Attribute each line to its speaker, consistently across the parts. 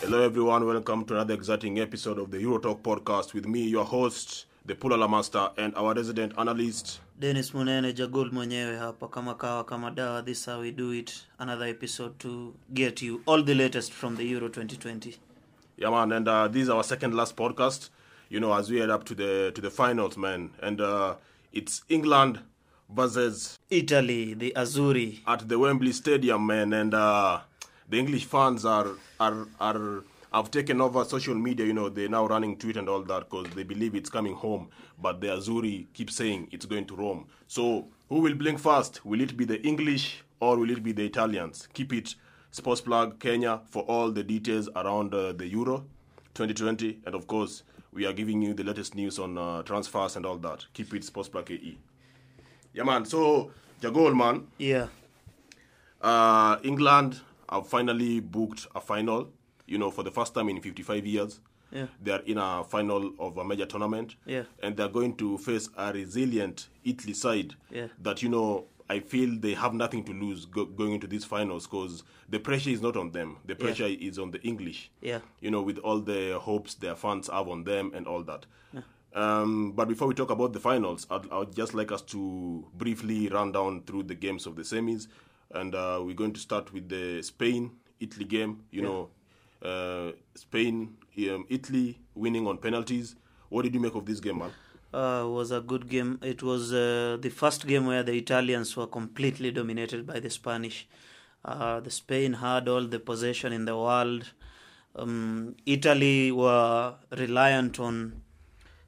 Speaker 1: Hello, everyone. Welcome to another exciting episode of the Eurotalk podcast with me, your host, the Pulala Master, and our resident analyst.
Speaker 2: Dennis Munene Jagul mwenyewe hapa kama kawa kama dawa this is how we do it another episode to get you all the latest from the Euro 2020
Speaker 1: Yeah, man. And uh, this is our second last podcast. You know, as we head up to the to the finals, man. And uh, it's England versus
Speaker 2: Italy the Azzurri
Speaker 1: at the Wembley Stadium, man. And uh, the English fans are are are have taken over social media. You know, they're now running tweet and all that because they believe it's coming home. But the Azzurri keep saying it's going to Rome. So who will blink first? Will it be the English or will it be the Italians? Keep it Sports Plug Kenya for all the details around uh, the Euro 2020, and of course. We are giving you the latest news on uh, transfers and all that. Keep it Sports Plug KE. Yeah, man. So, Jagol, man.
Speaker 2: yeah
Speaker 1: Uh, England have finally booked a final. You know, for the first time in 55 years,
Speaker 2: Yeah.
Speaker 1: they are in a final of a major tournament.
Speaker 2: Yeah.
Speaker 1: and they're going to face a resilient Italy side.
Speaker 2: Yeah.
Speaker 1: that you know. I feel they have nothing to lose go- going into these finals because the pressure is not on them. The pressure is on the English.
Speaker 2: Yeah.
Speaker 1: You know, with all the hopes their fans have on them and all that. Um, but before we talk about the finals, I'd, I'd just like us to briefly run down through the games of the semis, and uh, we're going to start with the Spain Italy game. You know, uh, Spain um, Italy winning on penalties. What did you make of this game, man?
Speaker 2: Uh, was a good game. It was uh, the first game where the Italians were completely dominated by the Spanish. Uh, the Spain had all the possession in the world. Um, Italy were reliant on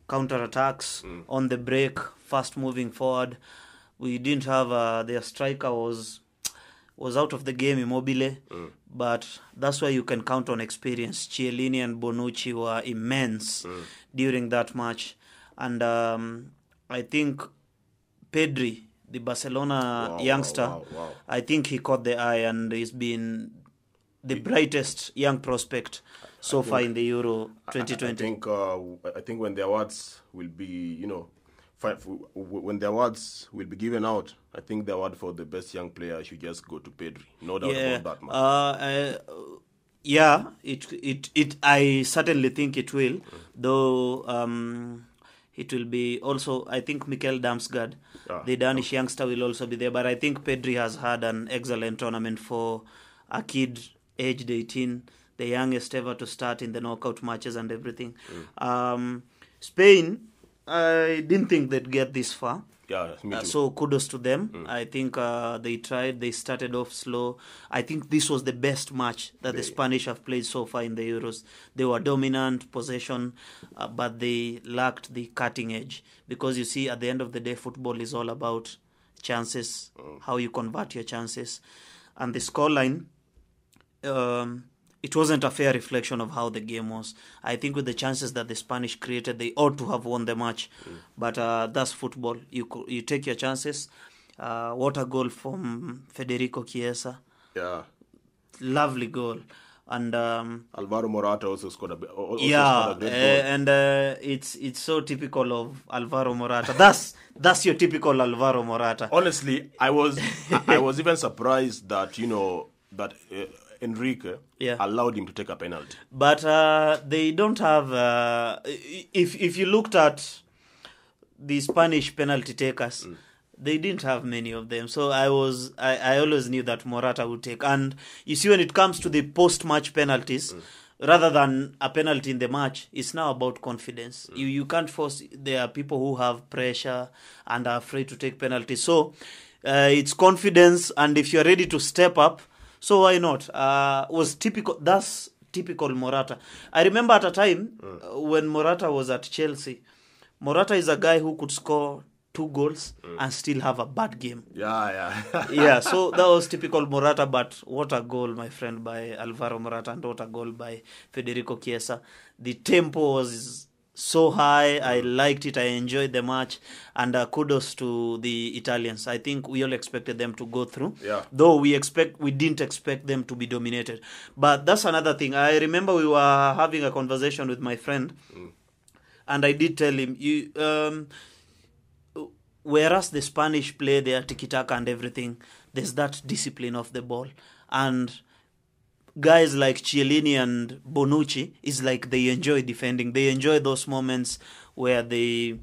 Speaker 2: counter attacks on the break, fast moving forward. We didn't have uh, their striker was was out of the game, Immobile, but that's why you can count on experience. Chiellini and Bonucci were immense during that match, and um, I think Pedri, the Barcelona
Speaker 1: Wow,
Speaker 2: youngster,
Speaker 1: wow, wow.
Speaker 2: I think he caught the eye and he's been the brightest young prospect so far in the Euro 2020.
Speaker 1: I
Speaker 2: 2020.
Speaker 1: think uh, I think when the awards will be, you know, when the awards will be given out, I think the award for the best young player should just go to Pedri. No doubt
Speaker 2: yeah,
Speaker 1: about that, man.
Speaker 2: uh, uh, yeah, it it it. I certainly think it will, though. Um, it will be also. I think Mikkel Damsgaard,
Speaker 1: Ah,
Speaker 2: the Danish youngster, will also be there. But I think Pedri has had an excellent tournament for a kid aged 18, the youngest ever to start in the knockout matches and everything. Um, Spain, I didn't think they'd get this far.
Speaker 1: Yeah,
Speaker 2: Uh, so kudos to them. I think uh, they tried. They started off slow. I think this was the best match that the Spanish have played so far in the Euros. They were dominant possession, uh, but they lacked the cutting edge because you see, at the end of the day, football is all about chances, how you convert your chances, and the scoreline um, it wasn't a fair reflection of how the game was. I think with the chances that the Spanish created, they ought to have won the match. But uh, that's football. You you take your chances. Uh, what a goal from Federico Chiesa!
Speaker 1: yeah,
Speaker 2: Lovely goal, and um,
Speaker 1: Alvaro Morata also scored a, al- also
Speaker 2: yeah,
Speaker 1: scored a
Speaker 2: uh, and uh, it's it's so typical of Alvaro Morata. That's that's your typical Alvaro Morata.
Speaker 1: Honestly, I was I, I was even surprised that you know that uh, Enrique
Speaker 2: Yeah.
Speaker 1: allowed him to take a penalty.
Speaker 2: but uh, they don't have. Uh, if if you looked at the Spanish penalty takers, they didn't have many of them. So I was I, I always knew that Morata would take. And you see, when it comes to the post-match penalties. Rather than a penalty in the match, it's now about confidence. You you can't force. There are people who have pressure and are afraid to take penalties. So uh, it's confidence, and if you're ready to step up, so why not? Uh, was typical. That's typical Morata. I remember at a time uh, when Morata was at Chelsea. Morata is a guy who could score two goals and still have a bad game.
Speaker 1: Yeah, yeah.
Speaker 2: yeah, so that was typical Morata, but what a goal, my friend, by Alvaro Morata, and what a goal by Federico Chiesa. The tempo was so high. I liked it. I enjoyed the match, and uh, kudos to the Italians. I think we all expected them to go through.
Speaker 1: Yeah.
Speaker 2: Though we expect, we didn't expect them to be dominated. But that's another thing. I remember we were having a conversation with my friend and I did tell him you um whereas the Spanish play their tiki taka and everything, there's that discipline of the ball. And guys like Chiellini and Bonucci is like they enjoy defending. They enjoy those moments where they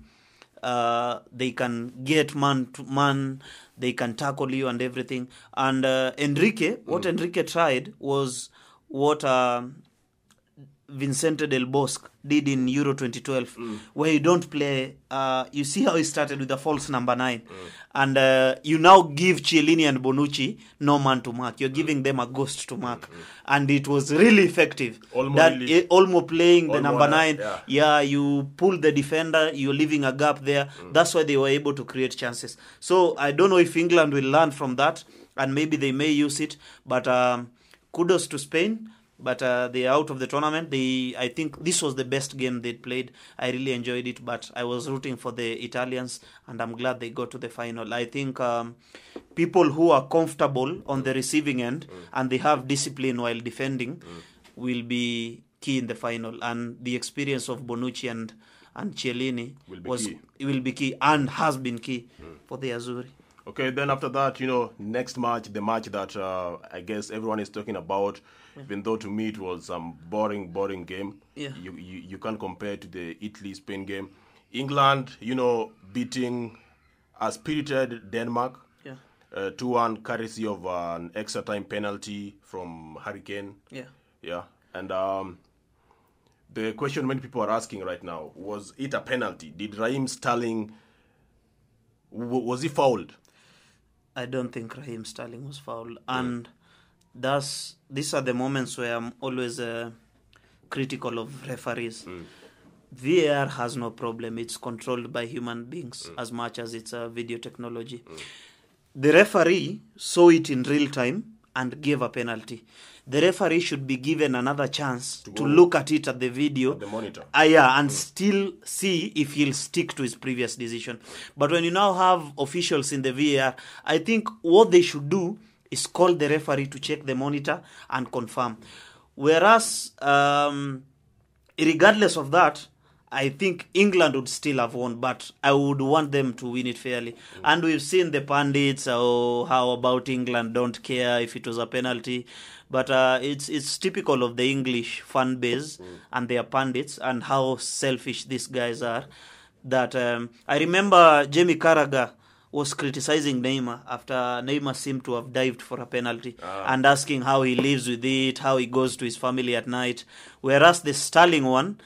Speaker 2: uh, they can get man to man, they can tackle you and everything. And uh, Enrique, what Enrique tried was what uh, Vicente Del Bosque did in Euro 2012, where you don't play. Uh, you see how he started with a false number nine, and uh, you now give Chiellini and Bonucci no man to mark. You're giving them a ghost to mark, and it was really effective.
Speaker 1: Olmo
Speaker 2: that
Speaker 1: really-
Speaker 2: eh, Olmo playing the number nine,
Speaker 1: yeah.
Speaker 2: yeah, you pull the defender, you're leaving a gap there. That's why they were able to create chances. So I don't know if England will learn from that, and maybe they may use it. But um, kudos to Spain. But uh, they are out of the tournament. They, I think, this was the best game they played. I really enjoyed it. But I was rooting for the Italians, and I'm glad they got to the final. I think um, people who are comfortable on the receiving end and they have discipline while defending will be key in the final. And the experience of Bonucci and and Chiellini
Speaker 1: Will be
Speaker 2: was
Speaker 1: key.
Speaker 2: will be key and has been key for the Azzurri.
Speaker 1: Okay, then after that, you know, next match, the match that uh, I guess everyone is talking about, even though to me it was some boring, boring game.
Speaker 2: Yeah.
Speaker 1: You, you you can't compare to the Italy Spain game. England, you know, beating a spirited Denmark.
Speaker 2: Yeah.
Speaker 1: Uh, 2 1 courtesy of an extra time penalty from Harry Kane.
Speaker 2: Yeah.
Speaker 1: Yeah. And um, the question many people are asking right now was it a penalty? Did Raheem Sterling, w- was he fouled?
Speaker 2: I don't think Raheem Sterling was fouled, and that's these are the moments where I'm always uh, critical of referees. Mm. VAR has no problem; it's controlled by human beings mm. as much as it's a video technology. Mm. The referee saw it in real time and gave a penalty. The referee should be given another chance to,
Speaker 1: go
Speaker 2: look at it at the video
Speaker 1: the monitor.
Speaker 2: Ah, yeah, and still see if he'll stick to his previous decision. But when you now have officials in the VAR, I think what they should do is call the referee to check the monitor and confirm. Whereas, um, regardless of that, I think England would still have won, but I would want them to win it fairly. And we've seen the pundits, oh, how about England don't care if it was a penalty. But uh, it's it's typical of the English fan base and their pundits and how selfish these guys are. That um, I remember Jamie Carragher was criticizing Neymar after Neymar seemed to have dived for a penalty and asking how he lives with it, how he goes to his family at night. Whereas the Sterling one,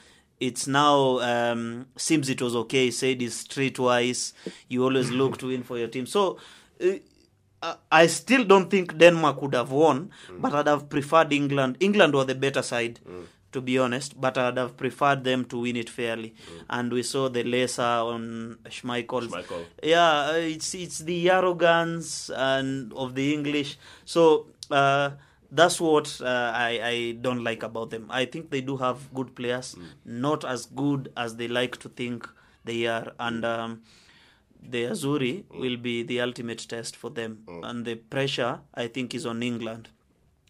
Speaker 2: it's now um, seems it was okay. He said he's streetwise. You always look to win for your team. So uh, I- I still don't think Denmark would have won, but I'd have preferred England. England were the better side, to be honest, but I'd have preferred them to win it fairly. And we saw the lesser on Schmeichel.
Speaker 1: Schmeichel.
Speaker 2: Yeah, uh, it's it's the arrogance and of the English. So uh, that's what uh, I I don't like about them. I think they do have good players, not as good as they like to think they are, and. Um, the Azzurri will be the ultimate test for them, and the pressure I think is on England.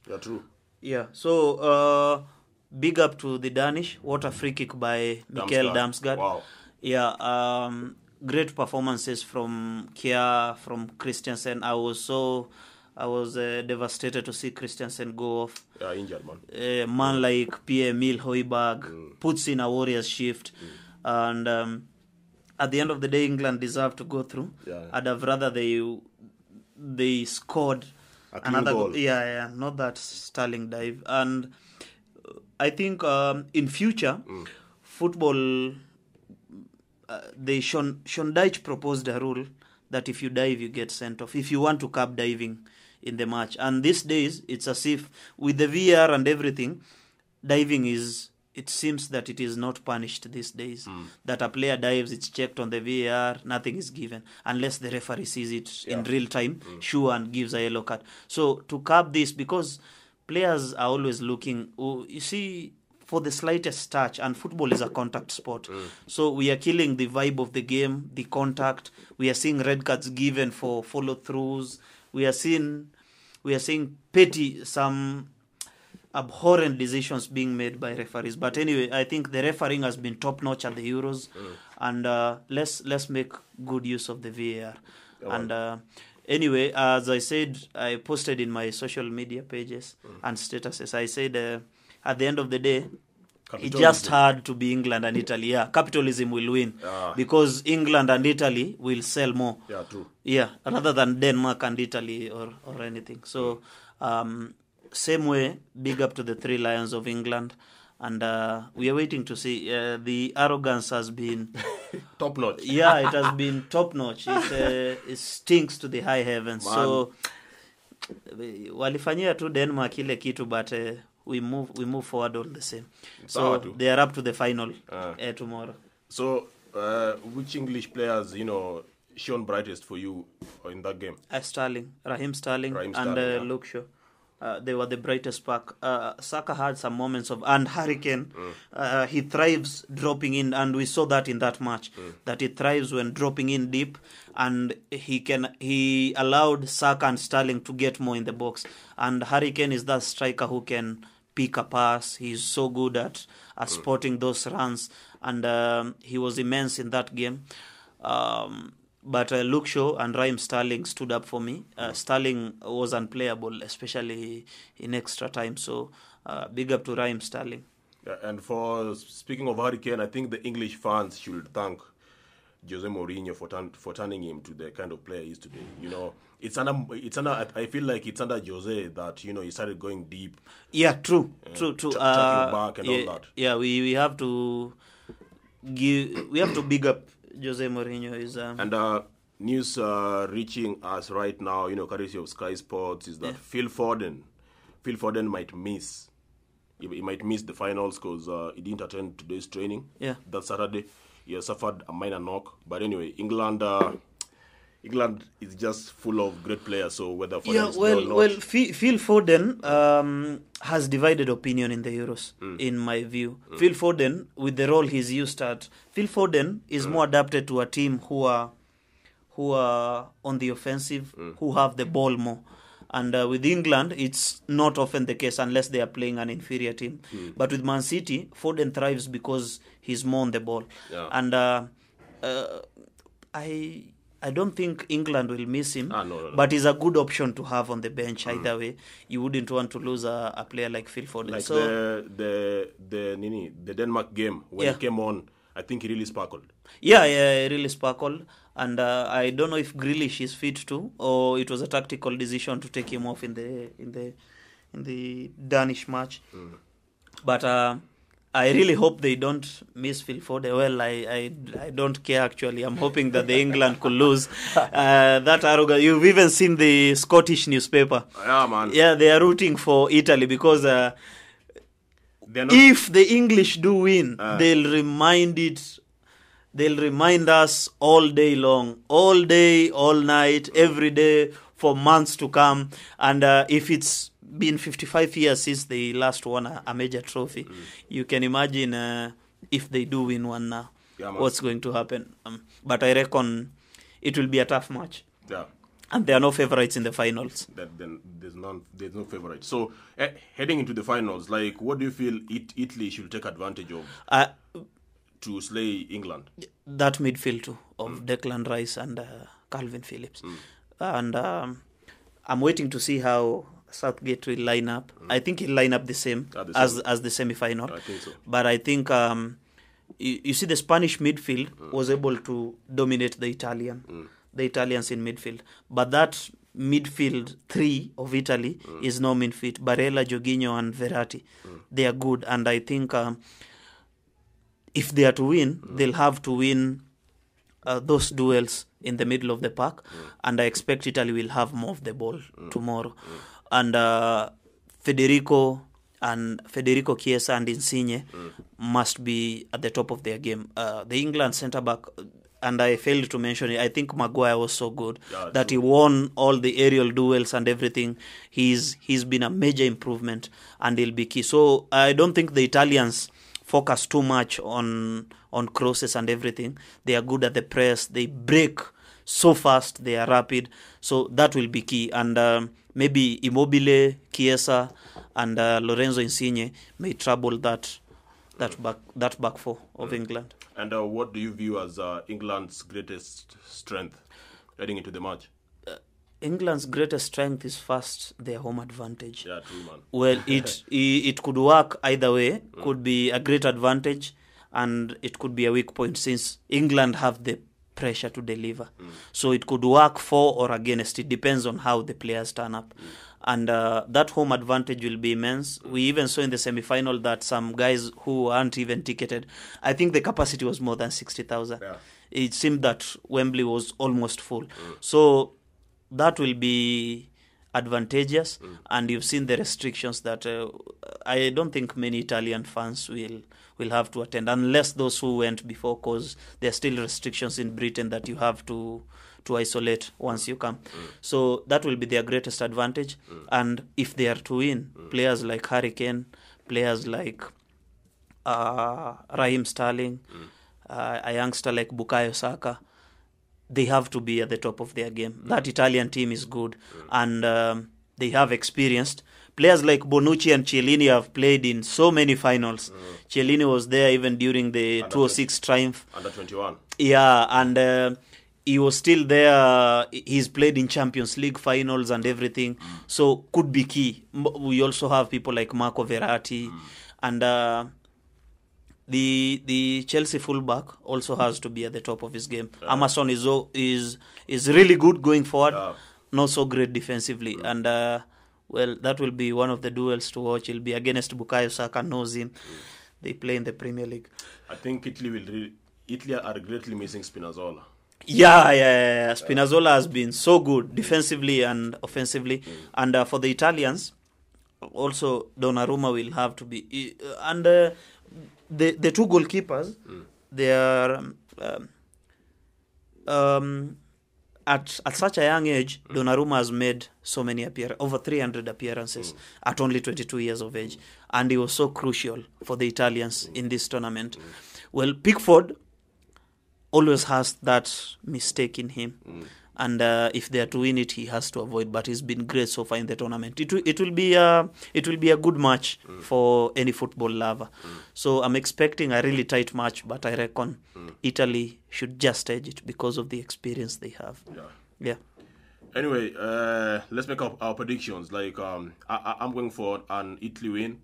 Speaker 1: Yeah, true.
Speaker 2: Yeah. So uh, big up to the Danish. What a free kick by
Speaker 1: Damsgaard.
Speaker 2: Damsgaard.
Speaker 1: Wow.
Speaker 2: Yeah. Um, great performances from Kjær, from Christensen. I was so. I was uh, devastated to see Christensen go off.
Speaker 1: Yeah, injured man.
Speaker 2: A man like Pierre Emile Højbjerg puts in a warrior's shift, and um, at the end of the day, England deserved to go through.
Speaker 1: Yeah.
Speaker 2: I'd have rather they they scored another
Speaker 1: goal.
Speaker 2: yeah yeah not that Sterling dive and uh, I think um, in future
Speaker 1: Mm.
Speaker 2: football uh, they Sean Sean Dyche proposed a rule that if you dive you get sent off if you want to cap diving in the match. And these days it's as if with the VR and everything diving is it seems that it is not punished these days. Hmm. That a player dives it's checked on the VAR nothing is given unless the referee sees it in real time hmm. sure and gives a yellow card. So to cap this because players are always looking oh, you see for the slightest touch and football is a contact sport. So we are killing the vibe of the game the contact. We are seeing red cards given for follow throughs we are seeing we are seeing petty some abhorrent decisions being made by referees. But anyway, I think the refereeing has been top notch at the Euros, and uh, let's let's make good use of the VAR. And uh, anyway, as I said, I posted in my social media pages and statuses. I said uh, at the end of the day, it just had to be England and Italy. Yeah, capitalism will win
Speaker 1: Ah.
Speaker 2: because England and Italy will sell more.
Speaker 1: Yeah, true.
Speaker 2: Yeah, rather than Denmark and Italy or, or anything. So, um, same way, big up to the three lions of England. And uh, we are waiting to see. Uh, the arrogance has been,
Speaker 1: Top notch.
Speaker 2: yeah, it has been top notch. It, uh, it stinks to the high heavens. So, walifanyia tu Denmark ile kitu, but uh, we move we move forward all the same. So they are up to the final
Speaker 1: uh,
Speaker 2: uh, tomorrow.
Speaker 1: So, uh, which English players, you know, shone brightest for you in that game?
Speaker 2: Uh, Sterling, rahim Sterling, and
Speaker 1: Sterling,
Speaker 2: uh,
Speaker 1: yeah.
Speaker 2: Luke Shaw. Uh, they were the brightest spark. Uh, Saka had some moments of and Harry Kane.
Speaker 1: Mm.
Speaker 2: Uh, he thrives dropping in, and we saw that in that match
Speaker 1: Mm.
Speaker 2: that he thrives when dropping in deep, and he can he allowed Saka and Sterling to get more in the box. And Harry Kane is that striker who can pick a pass. He's so good at at
Speaker 1: Mm.
Speaker 2: spotting those runs, and um, he was immense in that game. Um, but uh, Luke Shaw and Raheem Sterling stood up for me. Uh, Sterling was unplayable, especially in extra time. So uh, big up to Raheem Sterling.
Speaker 1: Yeah, and for speaking of Harry Kane, I think the English fans should thank Jose Mourinho for turn, for turning him to the kind of player he is today. You know, it's under it's under. I feel like it's under Jose that you know he started going deep.
Speaker 2: Yeah, true, true, true.
Speaker 1: ch-
Speaker 2: Uh,
Speaker 1: back and all
Speaker 2: yeah,
Speaker 1: that.
Speaker 2: yeah, we, we have to give we have to big up Jose Mourinho. Is um,
Speaker 1: And uh, news uh, reaching us right now, you know, courtesy of Sky Sports, is that Phil Foden, Phil Foden might miss. He, he might miss the finals because uh, he didn't attend today's training.
Speaker 2: Yeah.
Speaker 1: That Saturday, he has suffered a minor knock. But anyway, England, uh, England is just full of great players. So whether Foden
Speaker 2: yeah, well, well, Phil Foden um, has divided opinion in the Euros,
Speaker 1: Mm.
Speaker 2: in my view. Phil Foden, with the role he's used at, Phil Foden is
Speaker 1: Mm.
Speaker 2: more adapted to a team who are who are on the offensive,
Speaker 1: Mm.
Speaker 2: who have the ball more. And uh, with England, it's not often the case unless they are playing an inferior team.
Speaker 1: Mm.
Speaker 2: But with Man City, Foden thrives because he's more on the ball.
Speaker 1: Yeah.
Speaker 2: And uh, uh, I I don't think England will miss him.
Speaker 1: Ah, no, no, no.
Speaker 2: But he's a good option to have on the bench either way. You wouldn't want to lose a, a player like Phil Foden.
Speaker 1: like
Speaker 2: so
Speaker 1: the the the Nini, the Denmark game when
Speaker 2: Yeah.
Speaker 1: he came on, I think he really sparkled.
Speaker 2: yeah, yeah, really sparkled. And uh, I don't know if Grealish is fit too, or it was a tactical decision to take him off in the in the in the Danish match. But uh, I really hope they don't miss Phil Foden. Well, I, I I don't care actually. I'm hoping that the England could lose. Uh, that arrogant. You've even seen the Scottish newspaper.
Speaker 1: Yeah, man.
Speaker 2: Yeah, they are rooting for Italy because uh,
Speaker 1: not,
Speaker 2: if the English do win,
Speaker 1: Ah.
Speaker 2: they'll remind it. They'll remind us all day long, all day, all night, every day for months to come. And uh, if it's been 55 years since they last won a, a major trophy,
Speaker 1: Mm.
Speaker 2: you can imagine uh, if they do win one now,
Speaker 1: Yeah,
Speaker 2: what's going to happen. Um, but I reckon it will be a tough match,
Speaker 1: yeah.
Speaker 2: and there are no favorites in the finals.
Speaker 1: that then there's none there's no favorite so eh, heading into the finals like what do you feel it, italy should take advantage of
Speaker 2: Uh,
Speaker 1: to slay england
Speaker 2: that midfield too of Declan Rice and uh, Kalvin Phillips, and um, I'm waiting to see how Southgate will line up. I think he'll line up the same
Speaker 1: the
Speaker 2: as
Speaker 1: same.
Speaker 2: as the semi-final.
Speaker 1: I think so.
Speaker 2: But I think um, you, you see the Spanish midfield was able to dominate the Italian, the Italians in midfield. But that midfield three of Italy is no mean feat. Barella, Jorginho, and Verratti, they are good, and I think. Um, if they are to win, they'll have to win uh, those duels in the middle of the park, and I expect Italy will have more of the ball tomorrow. And uh, Federico and Federico Chiesa and Insigne must be at the top of their game. Uh, the England centre back. And I failed to mention it. I think Maguire was so good
Speaker 1: Yeah,
Speaker 2: that he won all the aerial duels and everything. He's he's been a major improvement, and he'll be key. So I don't think the Italians focus too much on on crosses and everything. They are good at the press. They break so fast, they are rapid. So that will be key. And um, maybe Immobile, Chiesa, and uh, Lorenzo Insigne may trouble that that back that back four of England.
Speaker 1: And uh, what do you view as uh, England's greatest strength heading into the match?
Speaker 2: England's greatest strength is first their home advantage.
Speaker 1: Yeah, true, man.
Speaker 2: Well, it it could work either way. Could be a great advantage, and it could be a weak point since England have the pressure to deliver. So it could work for or against. It depends on how the players turn up, and uh, that home advantage will be immense. We even saw in the semi-final that some guys who aren't even ticketed. I think the capacity was more than sixty thousand.
Speaker 1: Yeah.
Speaker 2: It seemed that Wembley was almost full. So that will be advantageous and you've seen the restrictions that uh, i don't think many italian fans will will have to attend unless those who went before cause there are still restrictions in britain that you have to to isolate once you come. So that will be their greatest advantage. And if they are to win players like Harry Kane players like uh, Raheem Sterling, uh, a youngster like Bukayo Saka, they have to be at the top of their game. That Italian team is good, and um, they have experienced. Players like Bonucci and Cellini have played in so many finals. Chiellini was there even during the 206 triumph.
Speaker 1: Under 21.
Speaker 2: Yeah, and uh, he was still there. He's played in Champions League finals and everything, so could be key. We also have people like Marco Verratti, and uh, the the Chelsea fullback also has to be at the top of his game. Emerson is is is really good going forward,
Speaker 1: Yeah.
Speaker 2: not so great defensively, and. Uh, well, that will be one of the duels to watch. It'll be against Bukayo Saka, knows him. They play in the Premier League.
Speaker 1: I think Italy will re- Italy are greatly missing Spinazzola.
Speaker 2: Yeah, yeah, yeah, yeah. Spinazzola has been so good defensively and offensively, and uh, for the Italians, also Donnarumma will have to be. uh, And uh, the the two goalkeepers, they are um, um, at at such a young age. Donnarumma has made so many appear over three hundred appearances at only twenty two years of age, and he was so crucial for the Italians in this tournament. Well, Pickford always has that mistake in him. And uh, if they are to win it, he has to avoid. But he's been great so far in the tournament. It will, it will be a it will be a good match for any football lover. So I'm expecting a really tight match, but I reckon Italy should just edge it because of the experience they have.
Speaker 1: Yeah.
Speaker 2: Yeah.
Speaker 1: Anyway, uh, let's make up our predictions. Like, um, I, I, I'm going for an Italy win.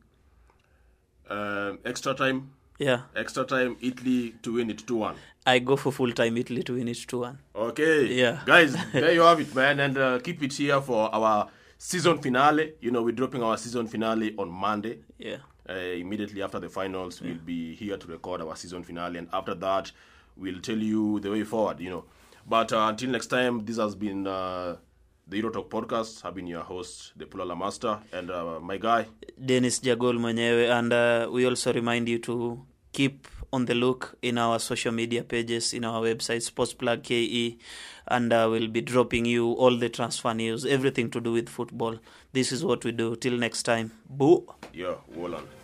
Speaker 1: Um, extra time,
Speaker 2: Yeah.
Speaker 1: extra time, Italy to win it 2 1.
Speaker 2: I go for full time Italy to win it 2 1.
Speaker 1: Okay.
Speaker 2: Yeah.
Speaker 1: Guys, there you have it, man. And uh, keep it here for our season finale. You know, we're dropping our season finale on Monday.
Speaker 2: Yeah.
Speaker 1: Uh, immediately after the finals, we'll be here to record our season finale. And after that, we'll tell you the way forward, you know. But uh, until next time, this has been uh, the Euro Talk podcast. I've been your host, the Pulala Master, and uh, my guy.
Speaker 2: Dennis Jagol mwenyewe and uh, we also remind you to keep on the look in our social media pages in our website sportsplug ke and uh, we'll be dropping you all the transfer news everything to do with football this is what we do till next time boo
Speaker 1: Yeah, Wolan.